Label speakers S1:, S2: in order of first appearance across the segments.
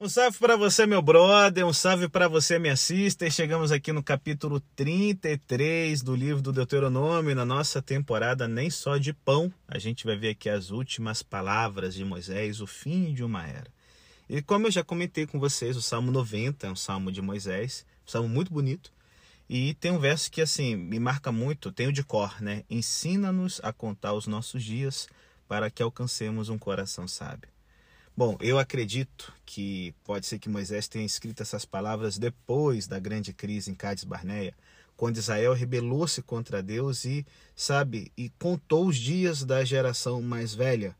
S1: Um salve para você, meu brother, um salve para você, minha sister. Chegamos aqui no capítulo 33 do livro do Deuteronômio, na nossa temporada Nem Só de Pão. A gente vai ver aqui as últimas palavras de Moisés, o fim de uma era. E como eu já comentei com vocês, o Salmo 90 é um salmo de Moisés, um salmo muito bonito. E tem um verso que assim me marca muito, tenho de cor, né? Ensina-nos a contar os nossos dias para que alcancemos um coração sábio. Bom, eu acredito que pode ser que Moisés tenha escrito essas palavras depois da grande crise em Cádiz Barneia, quando Israel rebelou-se contra Deus e, sabe, e contou os dias da geração mais velha.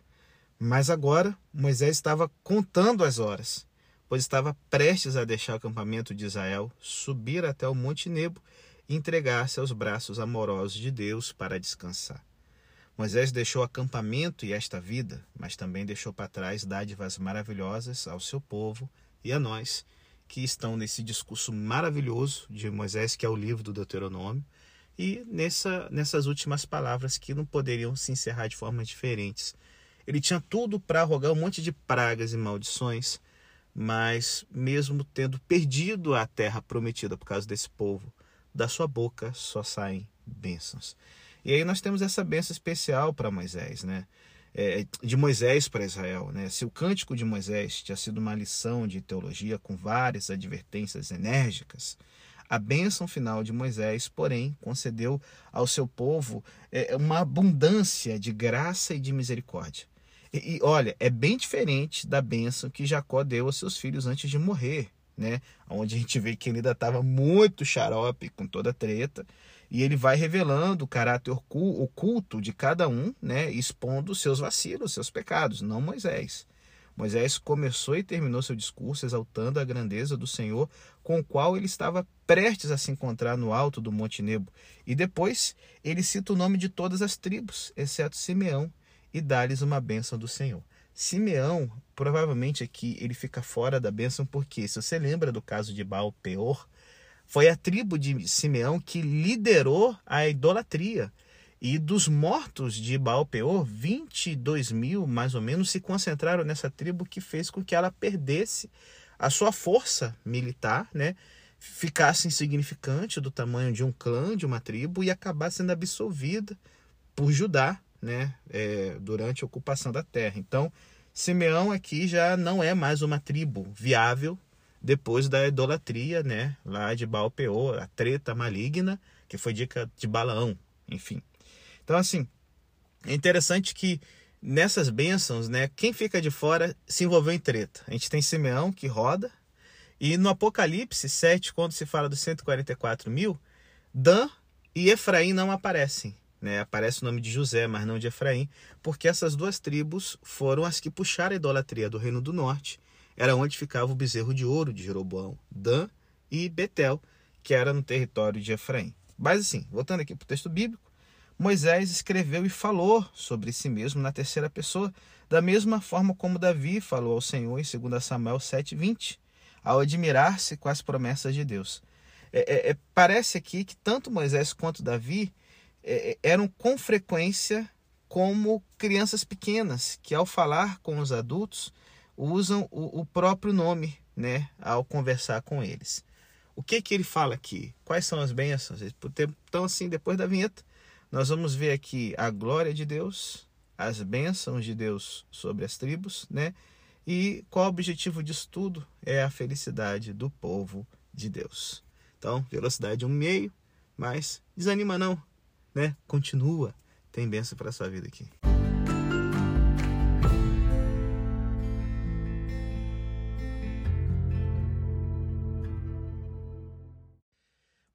S1: Mas agora Moisés estava contando as horas, pois estava prestes a deixar o acampamento de Israel, subir até o Monte Nebo e entregar-se aos braços amorosos de Deus para descansar. Moisés deixou acampamento e esta vida, mas também deixou para trás dádivas maravilhosas ao seu povo e a nós, que estão nesse discurso maravilhoso de Moisés, que é o livro do Deuteronômio, e nessa, nessas últimas palavras que não poderiam se encerrar de formas diferentes. Ele tinha tudo para rogar um monte de pragas e maldições, mas mesmo tendo perdido a terra prometida por causa desse povo, da sua boca só saem bênçãos. E aí nós temos essa benção especial para Moisés, né? É, de Moisés para Israel. Né? Se o cântico de Moisés tinha sido uma lição de teologia com várias advertências enérgicas, a bênção final de Moisés, porém, concedeu ao seu povo é, uma abundância de graça e de misericórdia. E, e olha, é bem diferente da bênção que Jacó deu aos seus filhos antes de morrer, né? Onde a gente vê que ele ainda estava muito xarope com toda a treta e ele vai revelando o caráter oculto de cada um, né, expondo seus vacilos, seus pecados, não Moisés. Moisés começou e terminou seu discurso exaltando a grandeza do Senhor, com o qual ele estava prestes a se encontrar no alto do Monte Nebo. E depois ele cita o nome de todas as tribos, exceto Simeão, e dá-lhes uma bênção do Senhor. Simeão, provavelmente aqui ele fica fora da bênção, porque se você lembra do caso de Baal Peor, foi a tribo de Simeão que liderou a idolatria. E dos mortos de Baal Peor, 22 mil mais ou menos se concentraram nessa tribo que fez com que ela perdesse a sua força militar, né? ficasse insignificante do tamanho de um clã, de uma tribo, e acabasse sendo absolvida por Judá né? É, durante a ocupação da terra. Então, Simeão aqui já não é mais uma tribo viável depois da idolatria, né, lá de Baal Peor, a treta maligna, que foi dica de Balaão, enfim. Então, assim, é interessante que nessas bênçãos, né, quem fica de fora se envolveu em treta. A gente tem Simeão que roda, e no Apocalipse 7, quando se fala dos 144 mil, Dan e Efraim não aparecem. Né? Aparece o nome de José, mas não de Efraim, porque essas duas tribos foram as que puxaram a idolatria do Reino do Norte era onde ficava o bezerro de ouro de Jeroboão, Dan e Betel, que era no território de Efraim. Mas assim, voltando aqui para o texto bíblico, Moisés escreveu e falou sobre si mesmo na terceira pessoa, da mesma forma como Davi falou ao Senhor em 2 Samuel 7,20, ao admirar-se com as promessas de Deus. É, é, é, parece aqui que tanto Moisés quanto Davi é, é, eram com frequência como crianças pequenas, que ao falar com os adultos usam o, o próprio nome né, ao conversar com eles. O que, que ele fala aqui? Quais são as bênçãos? Então, assim, depois da vinheta, nós vamos ver aqui a glória de Deus, as bênçãos de Deus sobre as tribos, né? E qual o objetivo disso tudo? É a felicidade do povo de Deus. Então, velocidade um meio, mas desanima não, né? Continua, tem bênção para a sua vida aqui.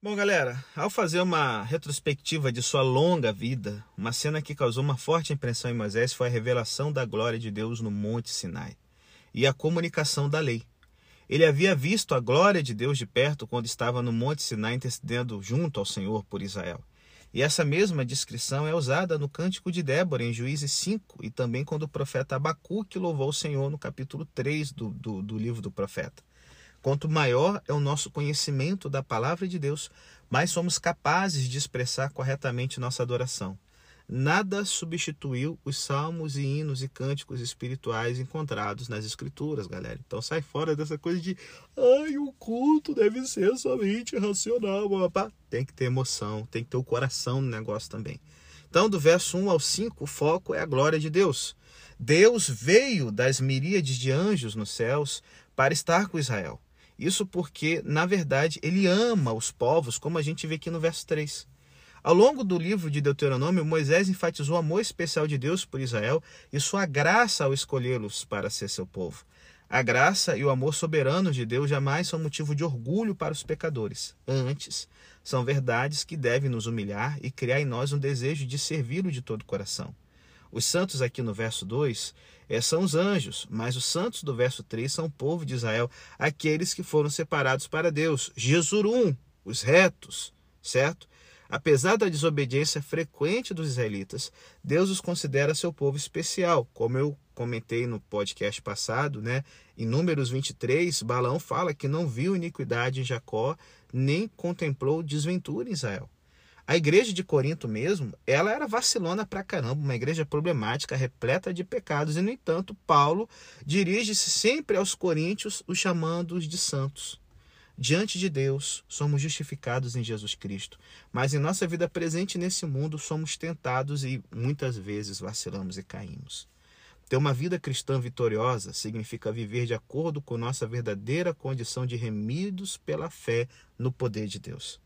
S1: Bom, galera, ao fazer uma retrospectiva de sua longa vida, uma cena que causou uma forte impressão em Moisés foi a revelação da glória de Deus no Monte Sinai e a comunicação da lei. Ele havia visto a glória de Deus de perto quando estava no Monte Sinai intercedendo junto ao Senhor por Israel. E essa mesma descrição é usada no Cântico de Débora, em Juízes 5, e também quando o profeta Abacuque louvou o Senhor no capítulo 3 do, do, do livro do profeta. Quanto maior é o nosso conhecimento da palavra de Deus, mais somos capazes de expressar corretamente nossa adoração. nada substituiu os salmos e hinos e cânticos espirituais encontrados nas escrituras, galera. Então sai fora dessa coisa de, ai, o culto deve ser somente racional, papá. Tem que ter emoção, tem que ter o coração no negócio também. Então, do verso 1 ao 5, o foco é a glória de Deus. Deus veio das miríades de anjos nos céus para estar com Israel. Isso porque, na verdade, ele ama os povos, como a gente vê aqui no verso 3. Ao longo do livro de Deuteronômio, Moisés enfatizou o amor especial de Deus por Israel e sua graça ao escolhê-los para ser seu povo. A graça e o amor soberano de Deus jamais são motivo de orgulho para os pecadores. Antes, são verdades que devem nos humilhar e criar em nós um desejo de servi-lo de todo o coração. Os santos, aqui no verso 2, é, são os anjos, mas os santos do verso 3 são o povo de Israel, aqueles que foram separados para Deus. Jesurum, os retos, certo? Apesar da desobediência frequente dos israelitas, Deus os considera seu povo especial. Como eu comentei no podcast passado, né? Em Números 23, Balaão fala que não viu iniquidade em Jacó, nem contemplou desventura em Israel. A igreja de Corinto mesmo, ela era vacilona pra caramba, uma igreja problemática, repleta de pecados, e no entanto, Paulo dirige-se sempre aos coríntios, os chamando de santos. Diante de Deus, somos justificados em Jesus Cristo, mas em nossa vida presente nesse mundo somos tentados e muitas vezes vacilamos e caímos. Ter uma vida cristã vitoriosa significa viver de acordo com nossa verdadeira condição de remidos pela fé no poder de Deus.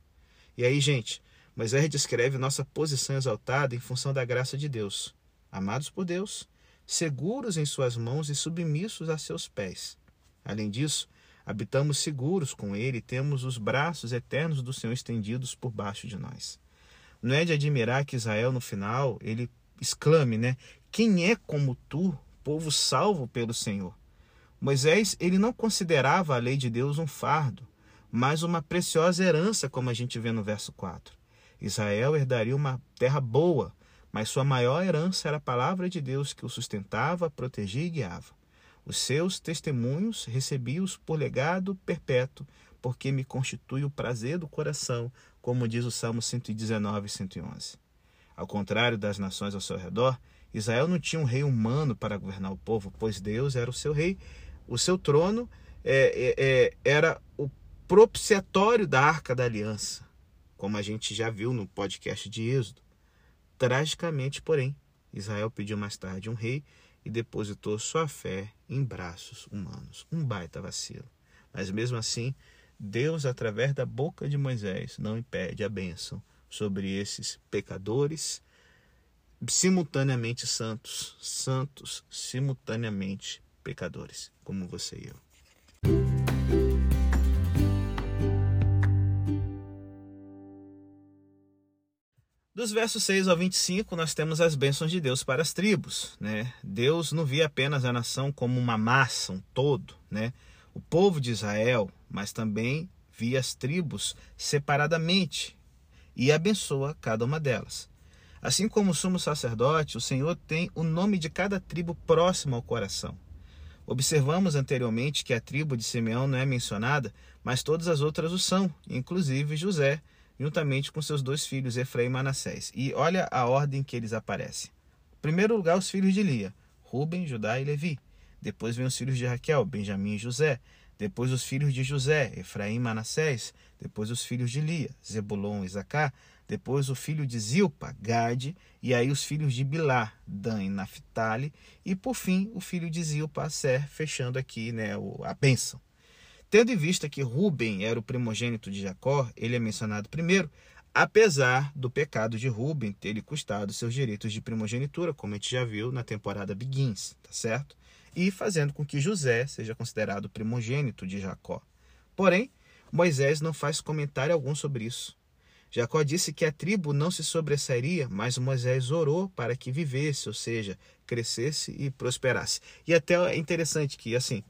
S1: E aí, gente, Moisés descreve nossa posição exaltada em função da graça de Deus, amados por Deus, seguros em suas mãos e submissos a seus pés. Além disso, habitamos seguros com Ele e temos os braços eternos do Senhor estendidos por baixo de nós. Não é de admirar que Israel, no final, ele exclame, né? Quem é como tu, povo salvo pelo Senhor? Moisés, ele não considerava a lei de Deus um fardo, mas uma preciosa herança, como a gente vê no verso 4. Israel herdaria uma terra boa, mas sua maior herança era a palavra de Deus que o sustentava, protegia e guiava. Os seus testemunhos recebi-os por legado perpétuo, porque me constitui o prazer do coração, como diz o Salmo 119 e 111. Ao contrário das nações ao seu redor, Israel não tinha um rei humano para governar o povo, pois Deus era o seu rei. O seu trono é, é, é era o propiciatório da arca da aliança como a gente já viu no podcast de Êxodo. Tragicamente, porém, Israel pediu mais tarde um rei e depositou sua fé em braços humanos. Um baita vacilo. Mas mesmo assim, Deus, através da boca de Moisés, não impede a bênção sobre esses pecadores simultaneamente santos, santos simultaneamente pecadores, como você e eu. Dos versos 6 ao 25, nós temos as bênçãos de Deus para as tribos. Né? Deus não via apenas a nação como uma massa, um todo, né? o povo de Israel, mas também via as tribos separadamente e abençoa cada uma delas. Assim como o sumo sacerdote, o Senhor tem o nome de cada tribo próximo ao coração. Observamos anteriormente que a tribo de Simeão não é mencionada, mas todas as outras o são, inclusive José, juntamente com seus dois filhos, Efraim e Manassés. E olha a ordem que eles aparecem. Em primeiro lugar, os filhos de Lia, Ruben, Judá e Levi. Depois vem os filhos de Raquel, Benjamim e José. Depois os filhos de José, Efraim e Manassés. Depois os filhos de Lia, Zebulon e Zacá. Depois o filho de Zilpa, Gade. E aí os filhos de Bilá, Dan e Naphtali. E por fim o filho de Zilpa, Aser, fechando aqui né, a bênção. Tendo em vista que Ruben era o primogênito de Jacó, ele é mencionado primeiro, apesar do pecado de Ruben ter lhe custado seus direitos de primogenitura, como a gente já viu na temporada Begins, tá certo? E fazendo com que José seja considerado primogênito de Jacó. Porém, Moisés não faz comentário algum sobre isso. Jacó disse que a tribo não se sobressairia, mas Moisés orou para que vivesse, ou seja, crescesse e prosperasse. E até é interessante que, assim,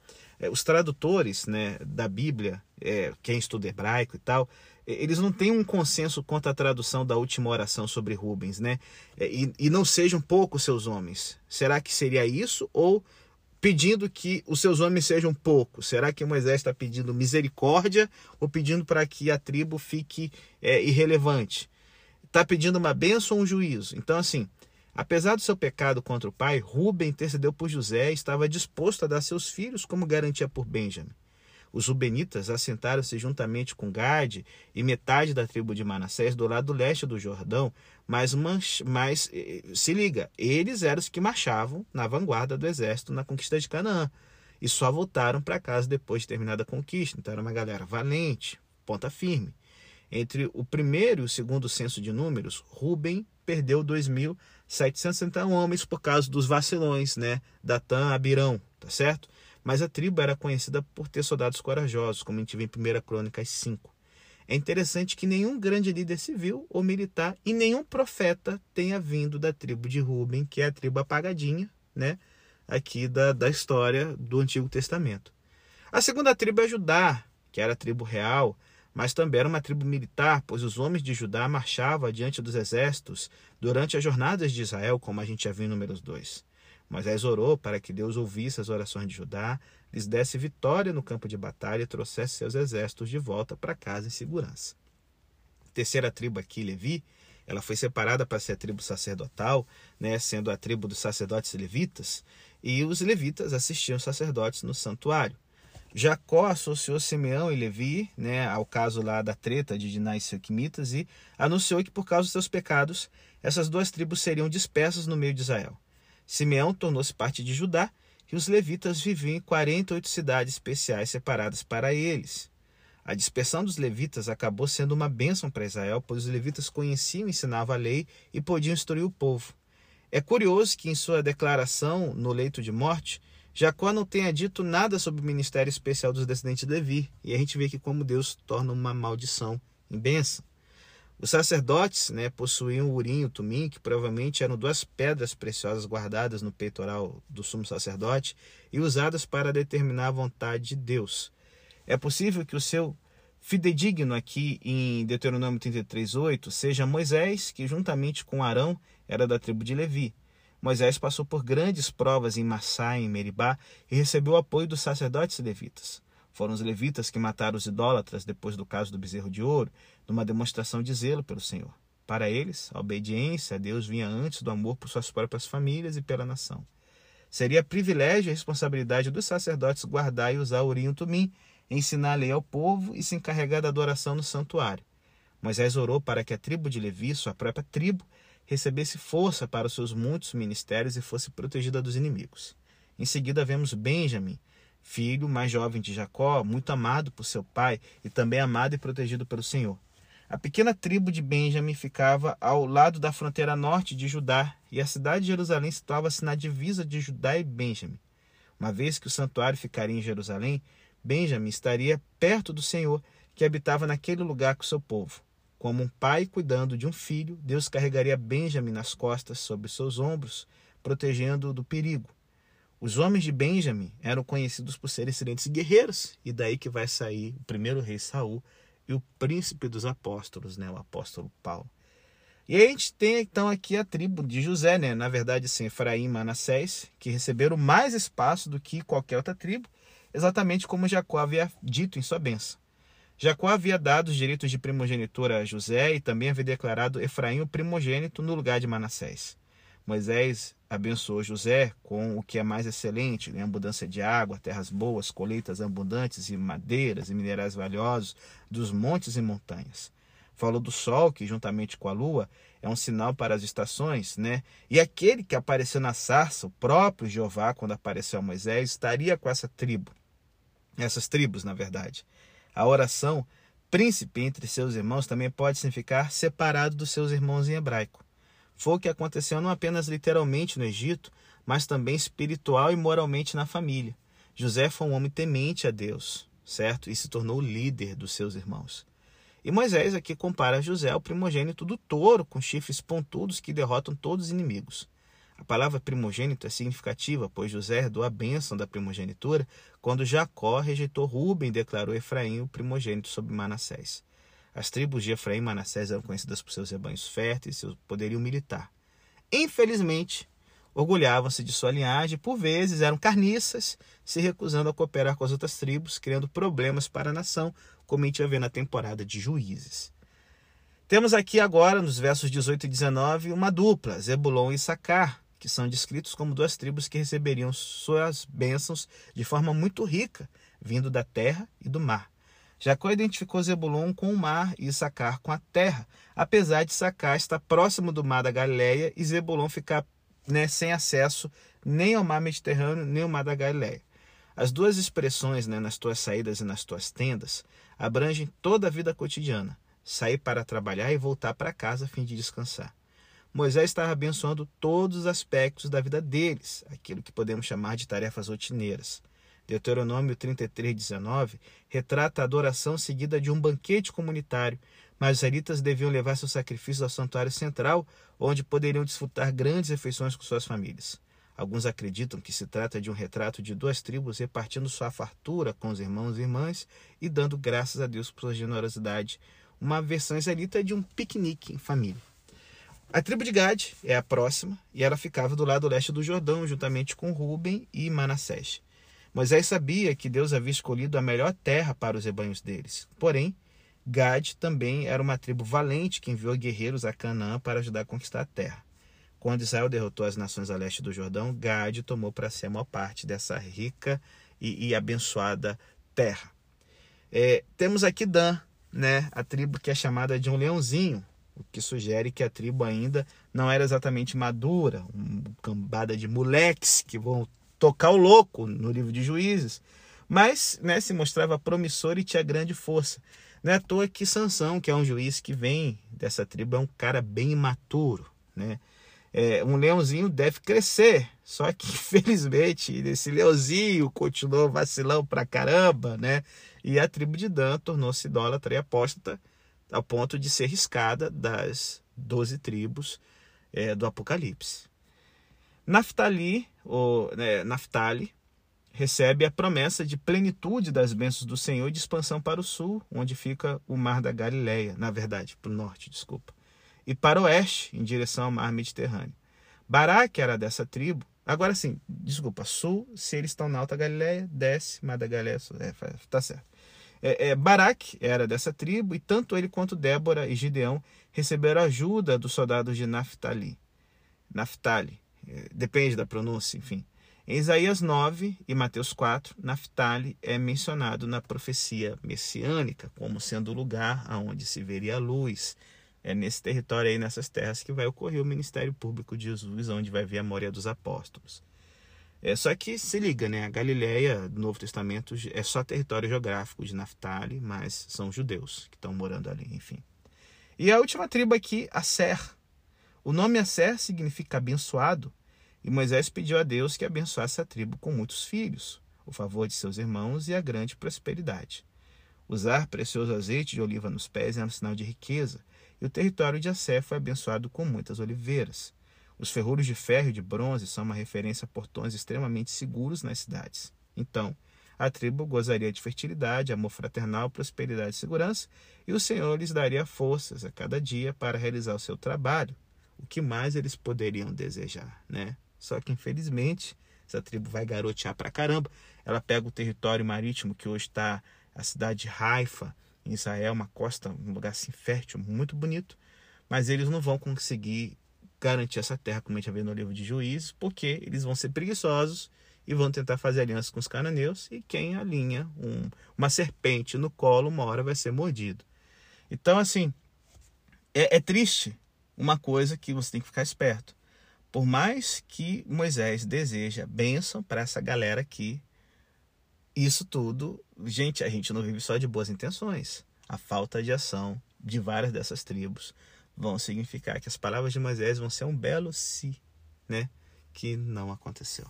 S1: os tradutores né, da Bíblia, é, quem estuda hebraico e tal, eles não têm um consenso quanto à tradução da última oração sobre Rubens, né? É, e, e não sejam poucos seus homens. Será que seria isso? Ou pedindo que os seus homens sejam poucos? Será que Moisés está pedindo misericórdia ou pedindo para que a tribo fique é, irrelevante? Está pedindo uma bênção ou um juízo? Então, assim, Apesar do seu pecado contra o pai, Ruben intercedeu por José e estava disposto a dar seus filhos como garantia por Benjamim. Os Rubenitas assentaram-se juntamente com Gade e metade da tribo de Manassés do lado leste do Jordão, mas, mas eh, se liga, eles eram os que marchavam na vanguarda do exército na conquista de Canaã e só voltaram para casa depois de terminada a conquista. Então era uma galera valente, ponta firme. Entre o primeiro e o segundo censo de números, Ruben perdeu 2.761 homens por causa dos vacilões, né? Datã, Abirão, tá certo? Mas a tribo era conhecida por ter soldados corajosos, como a gente vê em 1 Crônicas 5. É interessante que nenhum grande líder civil ou militar e nenhum profeta tenha vindo da tribo de Ruben, que é a tribo apagadinha, né? Aqui da, da história do Antigo Testamento. A segunda tribo é Judá, que era a tribo real, mas também era uma tribo militar, pois os homens de Judá marchavam diante dos exércitos durante as jornadas de Israel, como a gente já viu em números 2. Moisés orou para que Deus ouvisse as orações de Judá, lhes desse vitória no campo de batalha e trouxesse seus exércitos de volta para casa em segurança. A terceira tribo aqui, Levi, ela foi separada para ser a tribo sacerdotal, né, sendo a tribo dos sacerdotes levitas, e os levitas assistiam os sacerdotes no santuário. Jacó associou Simeão e Levi né, ao caso lá da treta de Diná e Sequimitas e anunciou que por causa dos seus pecados, essas duas tribos seriam dispersas no meio de Israel. Simeão tornou-se parte de Judá e os levitas viviam em 48 cidades especiais separadas para eles. A dispersão dos levitas acabou sendo uma bênção para Israel, pois os levitas conheciam e ensinavam a lei e podiam instruir o povo. É curioso que em sua declaração no leito de morte, Jacó não tenha dito nada sobre o ministério especial dos descendentes de Levi, e a gente vê que como Deus torna uma maldição em bênção. Os sacerdotes né, possuíam o urim e o tumim, que provavelmente eram duas pedras preciosas guardadas no peitoral do sumo sacerdote e usadas para determinar a vontade de Deus. É possível que o seu fidedigno aqui em Deuteronômio 33:8 seja Moisés, que juntamente com Arão era da tribo de Levi. Moisés passou por grandes provas em Massá e em Meribá e recebeu o apoio dos sacerdotes levitas. Foram os levitas que mataram os idólatras depois do caso do bezerro de ouro, numa demonstração de zelo pelo Senhor. Para eles, a obediência a Deus vinha antes do amor por suas próprias famílias e pela nação. Seria privilégio e responsabilidade dos sacerdotes guardar e usar o urim tumim, ensinar a lei ao povo e se encarregar da adoração no santuário. Moisés orou para que a tribo de Levi, sua própria tribo, recebesse força para os seus muitos ministérios e fosse protegida dos inimigos. Em seguida, vemos Benjamim, filho mais jovem de Jacó, muito amado por seu pai e também amado e protegido pelo Senhor. A pequena tribo de Benjamim ficava ao lado da fronteira norte de Judá e a cidade de Jerusalém situava-se na divisa de Judá e Benjamim. Uma vez que o santuário ficaria em Jerusalém, Benjamim estaria perto do Senhor que habitava naquele lugar com seu povo. Como um pai cuidando de um filho, Deus carregaria Benjamim nas costas sobre seus ombros, protegendo-o do perigo. Os homens de Benjamim eram conhecidos por serem excelentes guerreiros, e daí que vai sair o primeiro rei Saul e o príncipe dos apóstolos, né, o apóstolo Paulo. E a gente tem então aqui a tribo de José, né? Na verdade, sim, Efraim e Manassés, que receberam mais espaço do que qualquer outra tribo, exatamente como Jacó havia dito em sua bênção. Jacó havia dado os direitos de primogenitura a José e também havia declarado Efraim o primogênito no lugar de Manassés. Moisés abençoou José com o que é mais excelente, né? abundância de água, terras boas, colheitas abundantes e madeiras e minerais valiosos dos montes e montanhas. Falou do sol, que juntamente com a lua é um sinal para as estações, né? E aquele que apareceu na sarça, o próprio Jeová, quando apareceu a Moisés, estaria com essa tribo. Essas tribos, na verdade. A oração príncipe entre seus irmãos também pode significar separado dos seus irmãos em hebraico. Foi o que aconteceu não apenas literalmente no Egito, mas também espiritual e moralmente na família. José foi um homem temente a Deus, certo? E se tornou líder dos seus irmãos. E Moisés aqui compara José ao primogênito do touro, com chifres pontudos que derrotam todos os inimigos. A palavra primogênito é significativa, pois José herdou a bênção da primogenitura quando Jacó rejeitou Rubem e declarou Efraim o primogênito sobre Manassés. As tribos de Efraim e Manassés eram conhecidas por seus rebanhos férteis e seu poderio militar. Infelizmente, orgulhavam-se de sua linhagem, por vezes eram carniças, se recusando a cooperar com as outras tribos, criando problemas para a nação, como a gente vai ver na temporada de Juízes. Temos aqui agora, nos versos 18 e 19, uma dupla, Zebulon e Sacar, que são descritos como duas tribos que receberiam suas bênçãos de forma muito rica, vindo da terra e do mar. Jacó identificou Zebulon com o mar e Sacar com a terra, apesar de Sacar estar próximo do mar da Galileia e Zebulon ficar né, sem acesso nem ao mar Mediterrâneo nem ao mar da Galileia. As duas expressões, né, nas tuas saídas e nas tuas tendas, abrangem toda a vida cotidiana, sair para trabalhar e voltar para casa a fim de descansar. Moisés estava abençoando todos os aspectos da vida deles, aquilo que podemos chamar de tarefas rotineiras. Deuteronômio 33, 19 retrata a adoração seguida de um banquete comunitário, mas os israelitas deviam levar seus sacrifícios ao santuário central, onde poderiam desfrutar grandes refeições com suas famílias. Alguns acreditam que se trata de um retrato de duas tribos repartindo sua fartura com os irmãos e irmãs e dando graças a Deus por sua generosidade, uma versão israelita de um piquenique em família. A tribo de Gad é a próxima e ela ficava do lado leste do Jordão, juntamente com Ruben e Manassés. Moisés sabia que Deus havia escolhido a melhor terra para os rebanhos deles. Porém, Gad também era uma tribo valente que enviou guerreiros a Canaã para ajudar a conquistar a terra. Quando Israel derrotou as nações a leste do Jordão, Gad tomou para si a maior parte dessa rica e, e abençoada terra. É, temos aqui Dan, né, a tribo que é chamada de um leãozinho, o que sugere que a tribo ainda não era exatamente madura, uma cambada de moleques que vão tocar o louco no livro de Juízes, mas né, se mostrava promissor e tinha grande força. Não é à toa que Sansão, que é um juiz que vem dessa tribo, é um cara bem imaturo. Né? É, um leãozinho deve crescer, só que infelizmente esse leãozinho continuou vacilão pra caramba, né? E a tribo de Dan tornou-se idólatra e apóstata ao ponto de ser riscada das doze tribos é, do Apocalipse. Naftali, ou né, Naftali, recebe a promessa de plenitude das bênçãos do Senhor e de expansão para o sul, onde fica o mar da Galileia, na verdade, para o norte, desculpa, e para o oeste, em direção ao mar Mediterrâneo. Baraque era dessa tribo. Agora sim, desculpa, sul, se eles estão na Alta Galileia, desce, mar da Galileia, é, tá certo. É, é, Baraque era dessa tribo, e tanto ele quanto Débora e Gideão receberam ajuda dos soldados de Naftali. Naftali, é, depende da pronúncia, enfim. Em Isaías 9 e Mateus 4, Naftali é mencionado na profecia messiânica como sendo o lugar aonde se veria a luz. É nesse território aí, nessas terras, que vai ocorrer o ministério público de Jesus, onde vai ver a moria dos apóstolos. É só que se liga, né? A Galileia do Novo Testamento é só território geográfico de Naftali, mas são judeus que estão morando ali, enfim. E a última tribo aqui, a Ser, o nome Asser significa abençoado, e Moisés pediu a Deus que abençoasse a tribo com muitos filhos, o favor de seus irmãos e a grande prosperidade. Usar precioso azeite de oliva nos pés era um sinal de riqueza, e o território de Assé foi abençoado com muitas oliveiras. Os ferrolhos de ferro e de bronze são uma referência a portões extremamente seguros nas cidades. Então, a tribo gozaria de fertilidade, amor fraternal, prosperidade e segurança, e o Senhor lhes daria forças a cada dia para realizar o seu trabalho, o que mais eles poderiam desejar, né? Só que infelizmente essa tribo vai garotear pra caramba. Ela pega o território marítimo que hoje está a cidade de Haifa, em Israel, uma costa, um lugar assim fértil, muito bonito, mas eles não vão conseguir garantir essa terra, como a gente vê no livro de Juízes, porque eles vão ser preguiçosos e vão tentar fazer aliança com os cananeus, e quem alinha um, uma serpente no colo, uma hora vai ser mordido. Então, assim, é, é triste uma coisa que você tem que ficar esperto. Por mais que Moisés deseja bênção para essa galera aqui, isso tudo, gente, a gente não vive só de boas intenções. A falta de ação de várias dessas tribos vão significar que as palavras de Moisés vão ser um belo si, né? Que não aconteceu.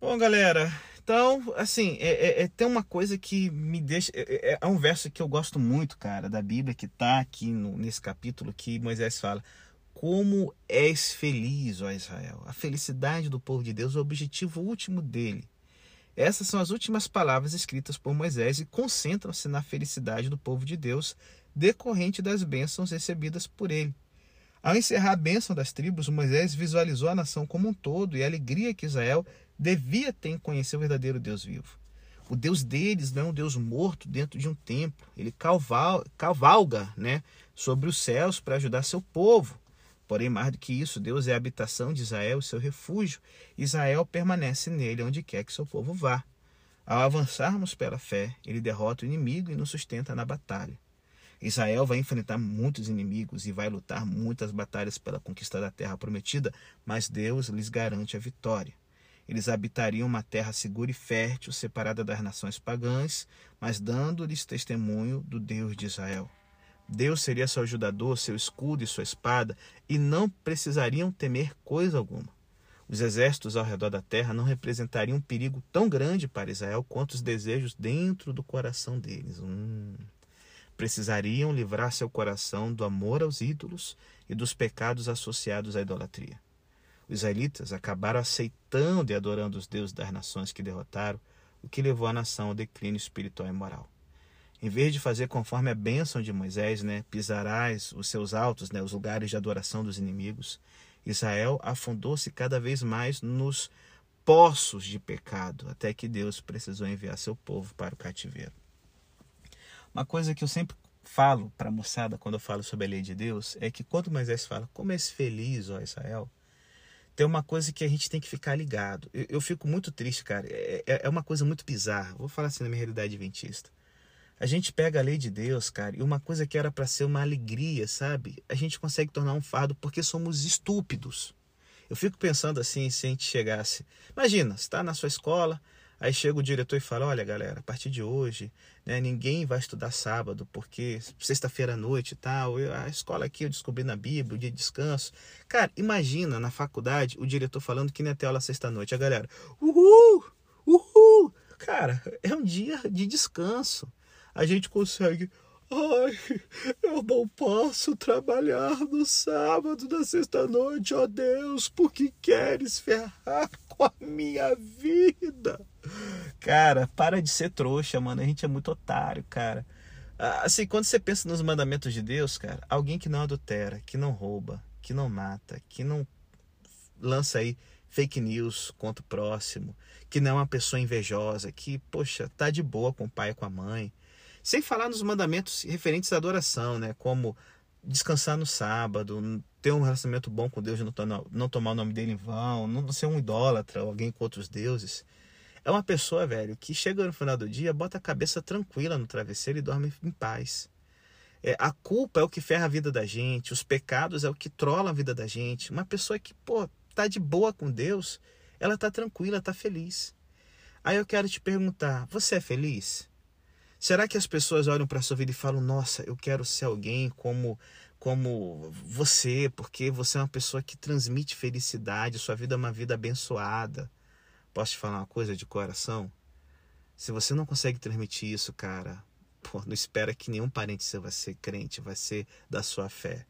S1: Bom, galera, então, assim, é, é, é, tem uma coisa que me deixa. É, é, é, um verso que eu gosto muito, cara, da Bíblia, que está aqui no, nesse capítulo que Moisés fala. Como és feliz, ó Israel. A felicidade do povo de Deus, o objetivo último dele. Essas são as últimas palavras escritas por Moisés e concentram-se na felicidade do povo de Deus, decorrente das bênçãos recebidas por ele. Ao encerrar a bênção das tribos, Moisés visualizou a nação como um todo e a alegria que Israel devia ter conhecer o verdadeiro Deus vivo. O Deus deles não é um Deus morto dentro de um templo. Ele cavalga né, sobre os céus para ajudar seu povo. Porém, mais do que isso, Deus é a habitação de Israel, seu refúgio. Israel permanece nele onde quer que seu povo vá. Ao avançarmos pela fé, ele derrota o inimigo e nos sustenta na batalha. Israel vai enfrentar muitos inimigos e vai lutar muitas batalhas pela conquista da terra prometida, mas Deus lhes garante a vitória. Eles habitariam uma terra segura e fértil, separada das nações pagãs, mas dando-lhes testemunho do Deus de Israel. Deus seria seu ajudador, seu escudo e sua espada, e não precisariam temer coisa alguma. Os exércitos ao redor da terra não representariam um perigo tão grande para Israel quanto os desejos dentro do coração deles. Hum. Precisariam livrar seu coração do amor aos ídolos e dos pecados associados à idolatria. Os israelitas acabaram aceitando e adorando os deuses das nações que derrotaram, o que levou a nação ao declínio espiritual e moral. Em vez de fazer conforme a bênção de Moisés, né, pisarás os seus altos, né, os lugares de adoração dos inimigos, Israel afundou-se cada vez mais nos poços de pecado, até que Deus precisou enviar seu povo para o cativeiro. Uma coisa que eu sempre falo para a moçada quando eu falo sobre a lei de Deus é que quando Moisés fala, como és feliz, ó Israel, tem uma coisa que a gente tem que ficar ligado. Eu, eu fico muito triste, cara. É, é, é, uma coisa muito bizarra. Vou falar assim na minha realidade adventista. A gente pega a lei de Deus, cara, e uma coisa que era para ser uma alegria, sabe? A gente consegue tornar um fardo porque somos estúpidos. Eu fico pensando assim, se a gente chegasse. Imagina, está na sua escola, Aí chega o diretor e fala: Olha, galera, a partir de hoje, né, ninguém vai estudar sábado, porque sexta-feira à noite e tal, eu, a escola aqui eu descobri na Bíblia, o dia de descanso. Cara, imagina na faculdade o diretor falando que nem até aula sexta-noite. A galera, uhul, uhul. Cara, é um dia de descanso. A gente consegue Ai, eu não posso trabalhar no sábado, na sexta-noite, ó Deus, porque queres ferrar com a minha vida? Cara, para de ser trouxa, mano. A gente é muito otário, cara. Ah, assim, quando você pensa nos mandamentos de Deus, cara, alguém que não adultera, que não rouba, que não mata, que não lança aí fake news contra o próximo, que não é uma pessoa invejosa, que, poxa, tá de boa com o pai e com a mãe, sem falar nos mandamentos referentes à adoração, né? Como descansar no sábado, ter um relacionamento bom com Deus, não, não tomar o nome dele em vão, não ser um idólatra, alguém com outros deuses. É uma pessoa, velho, que chega no final do dia, bota a cabeça tranquila no travesseiro e dorme em paz. É, a culpa é o que ferra a vida da gente, os pecados é o que trola a vida da gente. Uma pessoa que, pô, tá de boa com Deus, ela tá tranquila, tá feliz. Aí eu quero te perguntar, você é feliz? Será que as pessoas olham para a sua vida e falam: "Nossa, eu quero ser alguém como como você, porque você é uma pessoa que transmite felicidade, sua vida é uma vida abençoada". Posso te falar uma coisa de coração? Se você não consegue transmitir isso, cara, pô, não espera que nenhum parente seu vai ser crente, vai ser da sua fé.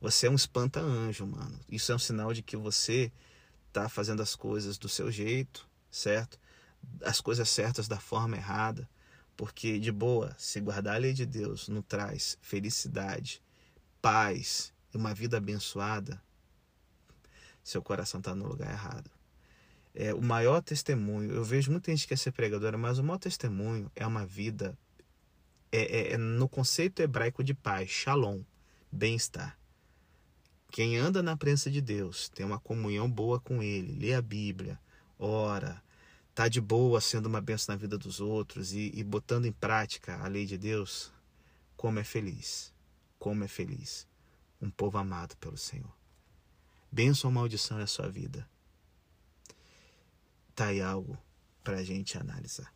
S1: Você é um espanta-anjo, mano. Isso é um sinal de que você tá fazendo as coisas do seu jeito, certo? As coisas certas da forma errada. Porque, de boa, se guardar a lei de Deus não traz felicidade, paz e uma vida abençoada, seu coração está no lugar errado. É, o maior testemunho, eu vejo muita gente que quer ser pregadora, mas o maior testemunho é uma vida, é, é, é no conceito hebraico de paz, shalom, bem-estar. Quem anda na presença de Deus, tem uma comunhão boa com Ele, lê a Bíblia, ora, tá de boa sendo uma benção na vida dos outros e, e botando em prática a lei de Deus, como é feliz, como é feliz um povo amado pelo Senhor. Bênção ou maldição é a sua vida. Tá aí algo para a gente analisar.